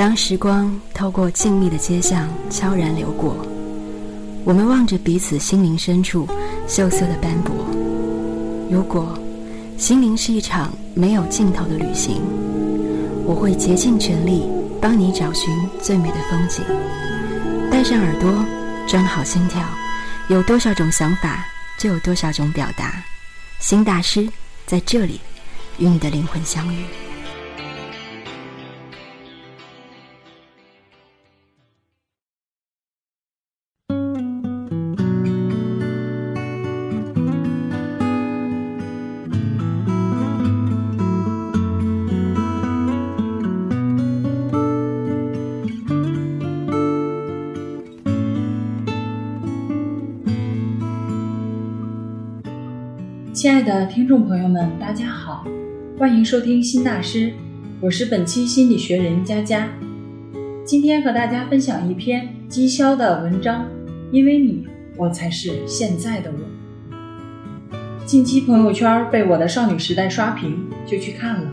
当时光透过静谧的街巷悄然流过，我们望着彼此心灵深处锈色的斑驳。如果心灵是一场没有尽头的旅行，我会竭尽全力帮你找寻最美的风景。带上耳朵，装好心跳，有多少种想法，就有多少种表达。新大师在这里，与你的灵魂相遇。亲爱的听众朋友们，大家好，欢迎收听新大师，我是本期心理学人佳佳。今天和大家分享一篇姬潇的文章，因为你，我才是现在的我。近期朋友圈被我的少女时代刷屏，就去看了。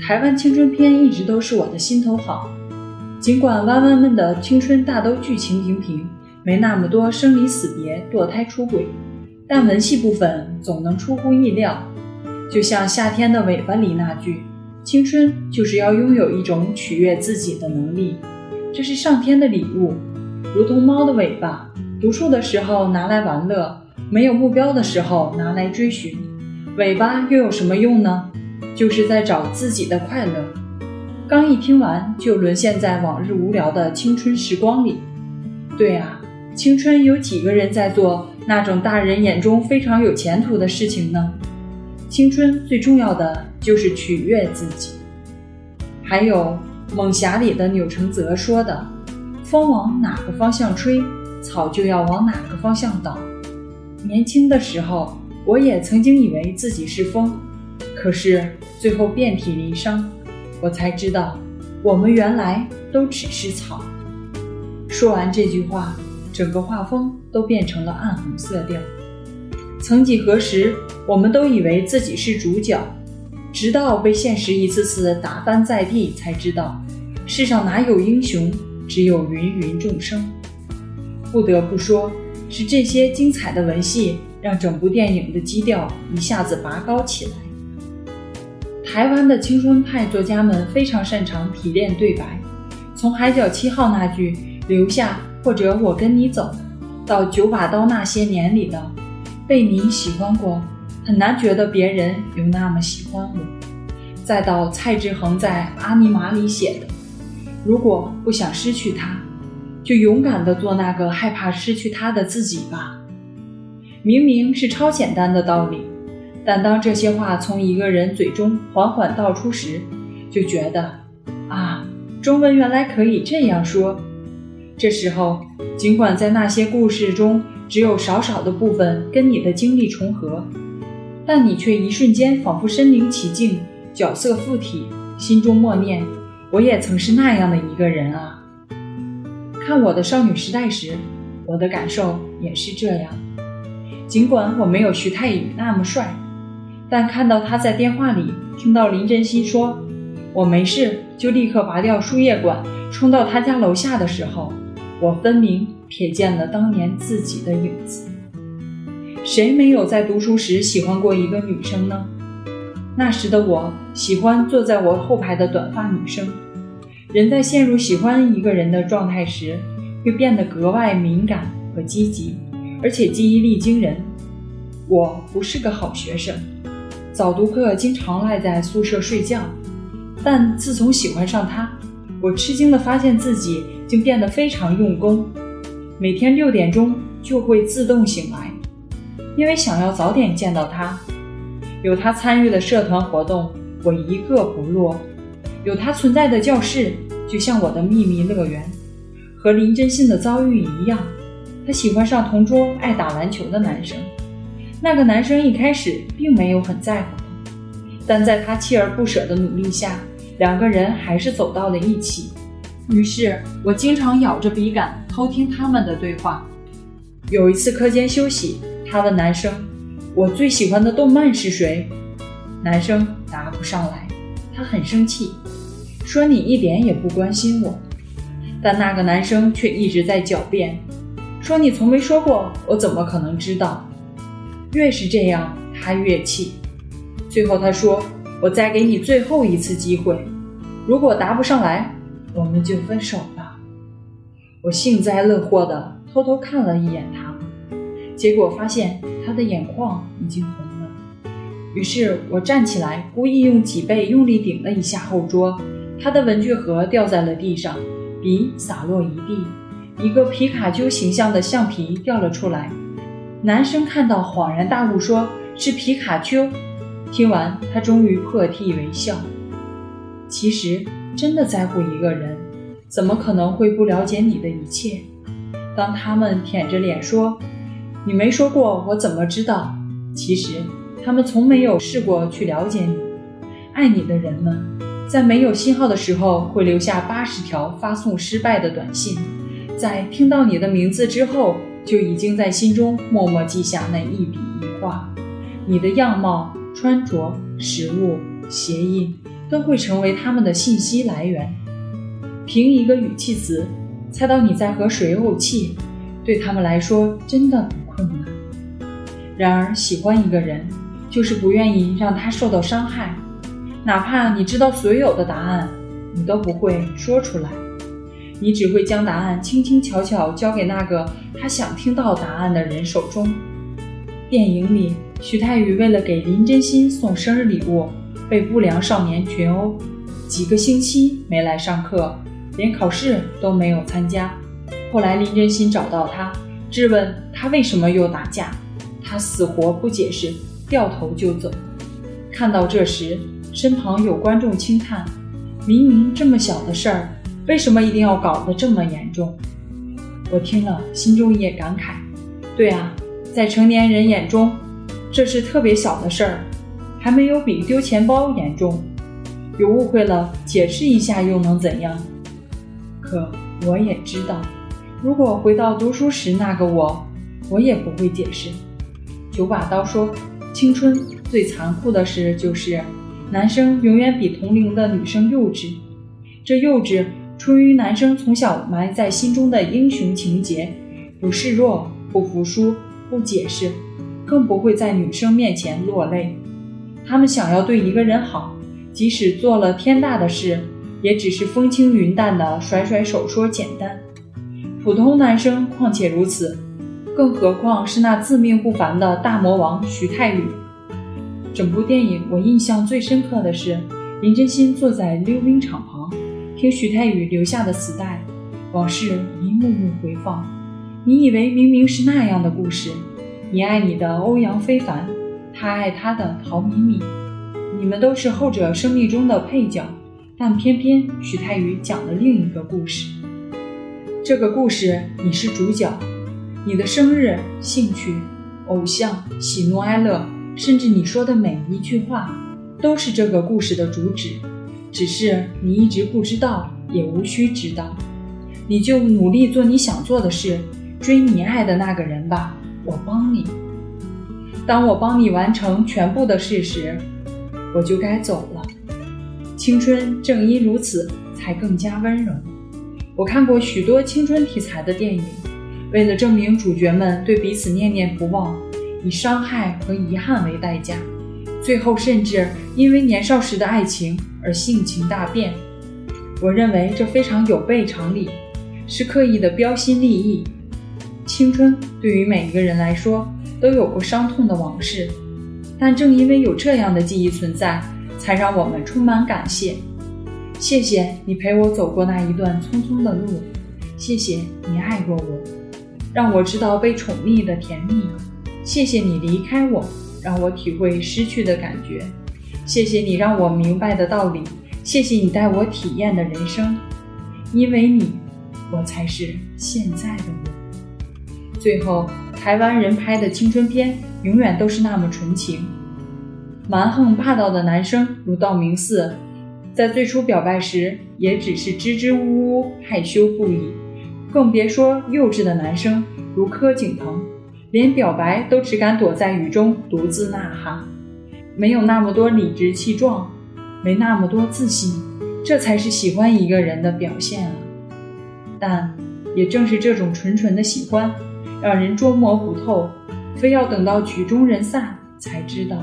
台湾青春片一直都是我的心头好，尽管弯弯们的青春大都剧情平平，没那么多生离死别、堕胎出轨。但文戏部分总能出乎意料，就像夏天的尾巴里那句：“青春就是要拥有一种取悦自己的能力，这是上天的礼物，如同猫的尾巴，读书的时候拿来玩乐，没有目标的时候拿来追寻。尾巴又有什么用呢？就是在找自己的快乐。”刚一听完，就沦陷在往日无聊的青春时光里。对啊，青春有几个人在做？那种大人眼中非常有前途的事情呢？青春最重要的就是取悦自己。还有《猛侠》里的钮承泽说的：“风往哪个方向吹，草就要往哪个方向倒。”年轻的时候，我也曾经以为自己是风，可是最后遍体鳞伤，我才知道，我们原来都只是草。说完这句话。整个画风都变成了暗红色调。曾几何时，我们都以为自己是主角，直到被现实一次次打翻在地，才知道世上哪有英雄，只有芸芸众生。不得不说，是这些精彩的文戏，让整部电影的基调一下子拔高起来。台湾的青春派作家们非常擅长提炼对白，从《海角七号》那句“留下”。或者我跟你走，到九把刀那些年里的，被你喜欢过，很难觉得别人有那么喜欢我。再到蔡志恒在《阿尼玛》里写的，如果不想失去他，就勇敢地做那个害怕失去他的自己吧。明明是超简单的道理，但当这些话从一个人嘴中缓缓道出时，就觉得啊，中文原来可以这样说。这时候，尽管在那些故事中只有少少的部分跟你的经历重合，但你却一瞬间仿佛身临其境，角色附体，心中默念：“我也曾是那样的一个人啊。”看我的少女时代时，我的感受也是这样。尽管我没有徐太宇那么帅，但看到他在电话里听到林真心说“我没事”，就立刻拔掉输液管，冲到他家楼下的时候。我分明瞥见了当年自己的影子。谁没有在读书时喜欢过一个女生呢？那时的我喜欢坐在我后排的短发女生。人在陷入喜欢一个人的状态时，会变得格外敏感和积极，而且记忆力惊人。我不是个好学生，早读课经常赖在宿舍睡觉。但自从喜欢上他，我吃惊地发现自己。竟变得非常用功，每天六点钟就会自动醒来，因为想要早点见到他。有他参与的社团活动，我一个不落；有他存在的教室，就像我的秘密乐园。和林真心的遭遇一样，他喜欢上同桌爱打篮球的男生。那个男生一开始并没有很在乎他，但在他锲而不舍的努力下，两个人还是走到了一起。于是我经常咬着笔杆偷听他们的对话。有一次课间休息，他问男生：“我最喜欢的动漫是谁？”男生答不上来，他很生气，说你一点也不关心我。但那个男生却一直在狡辩，说你从没说过，我怎么可能知道？越是这样，他越气。最后他说：“我再给你最后一次机会，如果答不上来，我们就分手吧。”我幸灾乐祸地偷偷看了一眼他，结果发现他的眼眶已经红了。于是我站起来，故意用脊背用力顶了一下后桌，他的文具盒掉在了地上。笔洒落一地，一个皮卡丘形象的橡皮掉了出来。男生看到恍然大悟，说是皮卡丘。听完，他终于破涕为笑。其实，真的在乎一个人，怎么可能会不了解你的一切？当他们舔着脸说“你没说过，我怎么知道？”其实，他们从没有试过去了解你。爱你的人们。在没有信号的时候，会留下八十条发送失败的短信；在听到你的名字之后，就已经在心中默默记下那一笔一画。你的样貌、穿着、食物、鞋印，都会成为他们的信息来源。凭一个语气词，猜到你在和谁怄气，对他们来说真的不困难。然而，喜欢一个人，就是不愿意让他受到伤害。哪怕你知道所有的答案，你都不会说出来，你只会将答案轻轻巧巧交给那个他想听到答案的人手中。电影里，徐太宇为了给林真心送生日礼物，被不良少年群殴，几个星期没来上课，连考试都没有参加。后来林真心找到他，质问他为什么又打架，他死活不解释，掉头就走。看到这时。身旁有观众轻叹：“明明这么小的事儿，为什么一定要搞得这么严重？”我听了，心中也感慨：“对啊，在成年人眼中，这是特别小的事儿，还没有比丢钱包严重。有误会了，解释一下又能怎样？可我也知道，如果回到读书时那个我，我也不会解释。”九把刀说：“青春最残酷的事就是。”男生永远比同龄的女生幼稚，这幼稚出于男生从小埋在心中的英雄情节：不示弱、不服输、不解释，更不会在女生面前落泪。他们想要对一个人好，即使做了天大的事，也只是风轻云淡的甩甩手说简单。普通男生况且如此，更何况是那自命不凡的大魔王徐太宇。整部电影，我印象最深刻的是林真心坐在溜冰场旁，听徐太宇留下的磁带，往事一幕幕回放。你以为明明是那样的故事，你爱你的欧阳非凡，他爱他的陶米米，你们都是后者生命中的配角，但偏偏徐太宇讲了另一个故事。这个故事你是主角，你的生日、兴趣、偶像、喜怒哀乐。甚至你说的每一句话，都是这个故事的主旨，只是你一直不知道，也无需知道。你就努力做你想做的事，追你爱的那个人吧。我帮你。当我帮你完成全部的事时，我就该走了。青春正因如此，才更加温柔。我看过许多青春题材的电影，为了证明主角们对彼此念念不忘。以伤害和遗憾为代价，最后甚至因为年少时的爱情而性情大变。我认为这非常有悖常理，是刻意的标新立异。青春对于每一个人来说都有过伤痛的往事，但正因为有这样的记忆存在，才让我们充满感谢。谢谢你陪我走过那一段匆匆的路，谢谢你爱过我，让我知道被宠溺的甜蜜。谢谢你离开我，让我体会失去的感觉。谢谢你让我明白的道理。谢谢你带我体验的人生。因为你，我才是现在的我。最后，台湾人拍的青春片永远都是那么纯情。蛮横霸道的男生如道明寺，在最初表白时也只是支支吾吾、害羞不已，更别说幼稚的男生如柯景腾。连表白都只敢躲在雨中独自呐喊，没有那么多理直气壮，没那么多自信，这才是喜欢一个人的表现啊！但也正是这种纯纯的喜欢，让人捉摸不透，非要等到曲终人散才知道，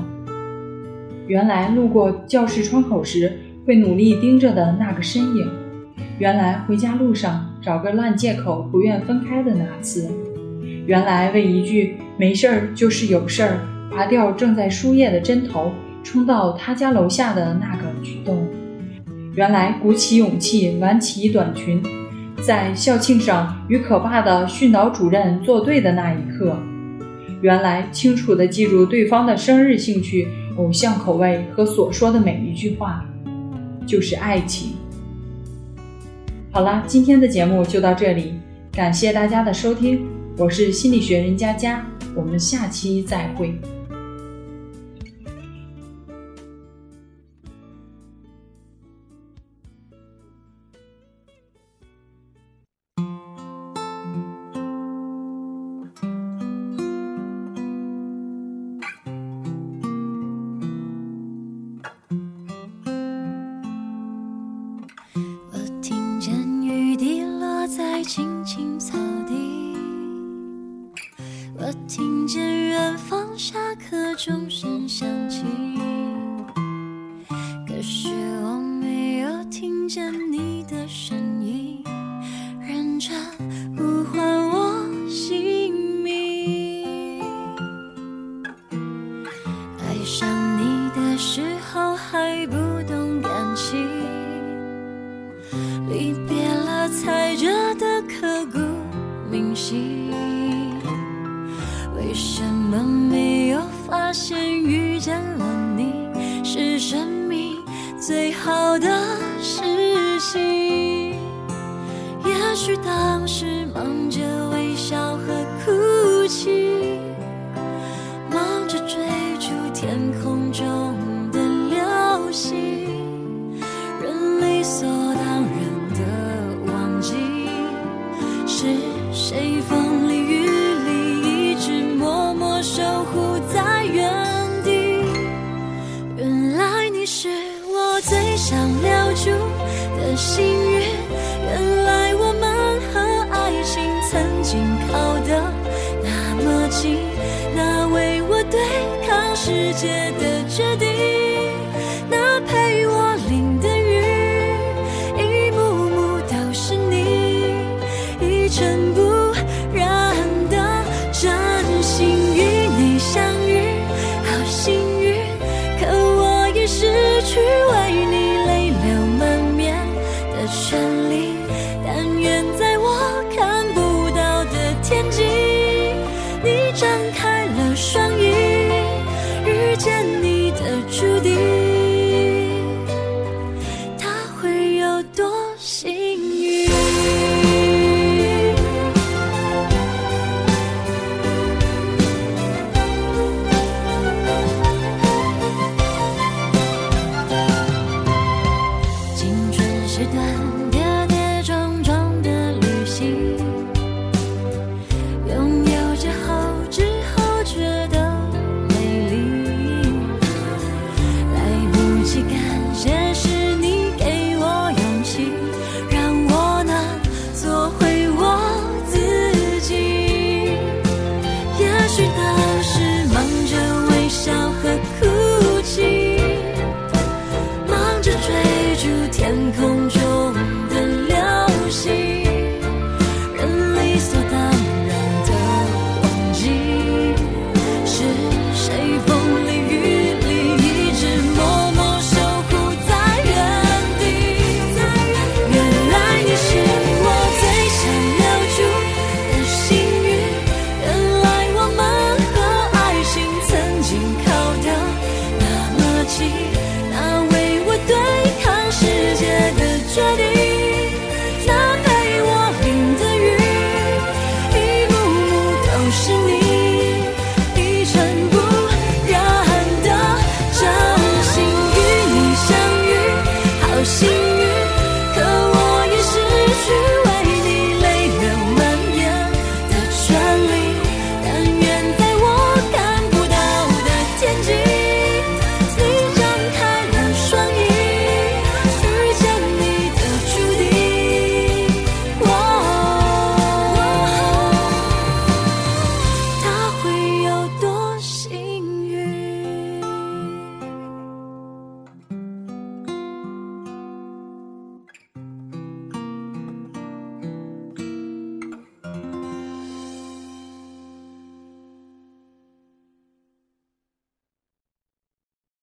原来路过教室窗口时会努力盯着的那个身影，原来回家路上找个烂借口不愿分开的那次，原来为一句没事儿就是有事儿，拔掉正在输液的针头，冲到他家楼下的那个举动。原来鼓起勇气挽起短裙，在校庆上与可怕的训导主任作对的那一刻；原来清楚地记住对方的生日、兴趣、偶像口味和所说的每一句话，就是爱情。好了，今天的节目就到这里，感谢大家的收听，我是心理学人佳佳，我们下期再会。是忙着微笑和哭泣，忙着追逐天空中的流星，人理所当然的忘记是谁风里雨里一直默默守护在原地。原来你是我最。想留住的幸世界的决定，纸短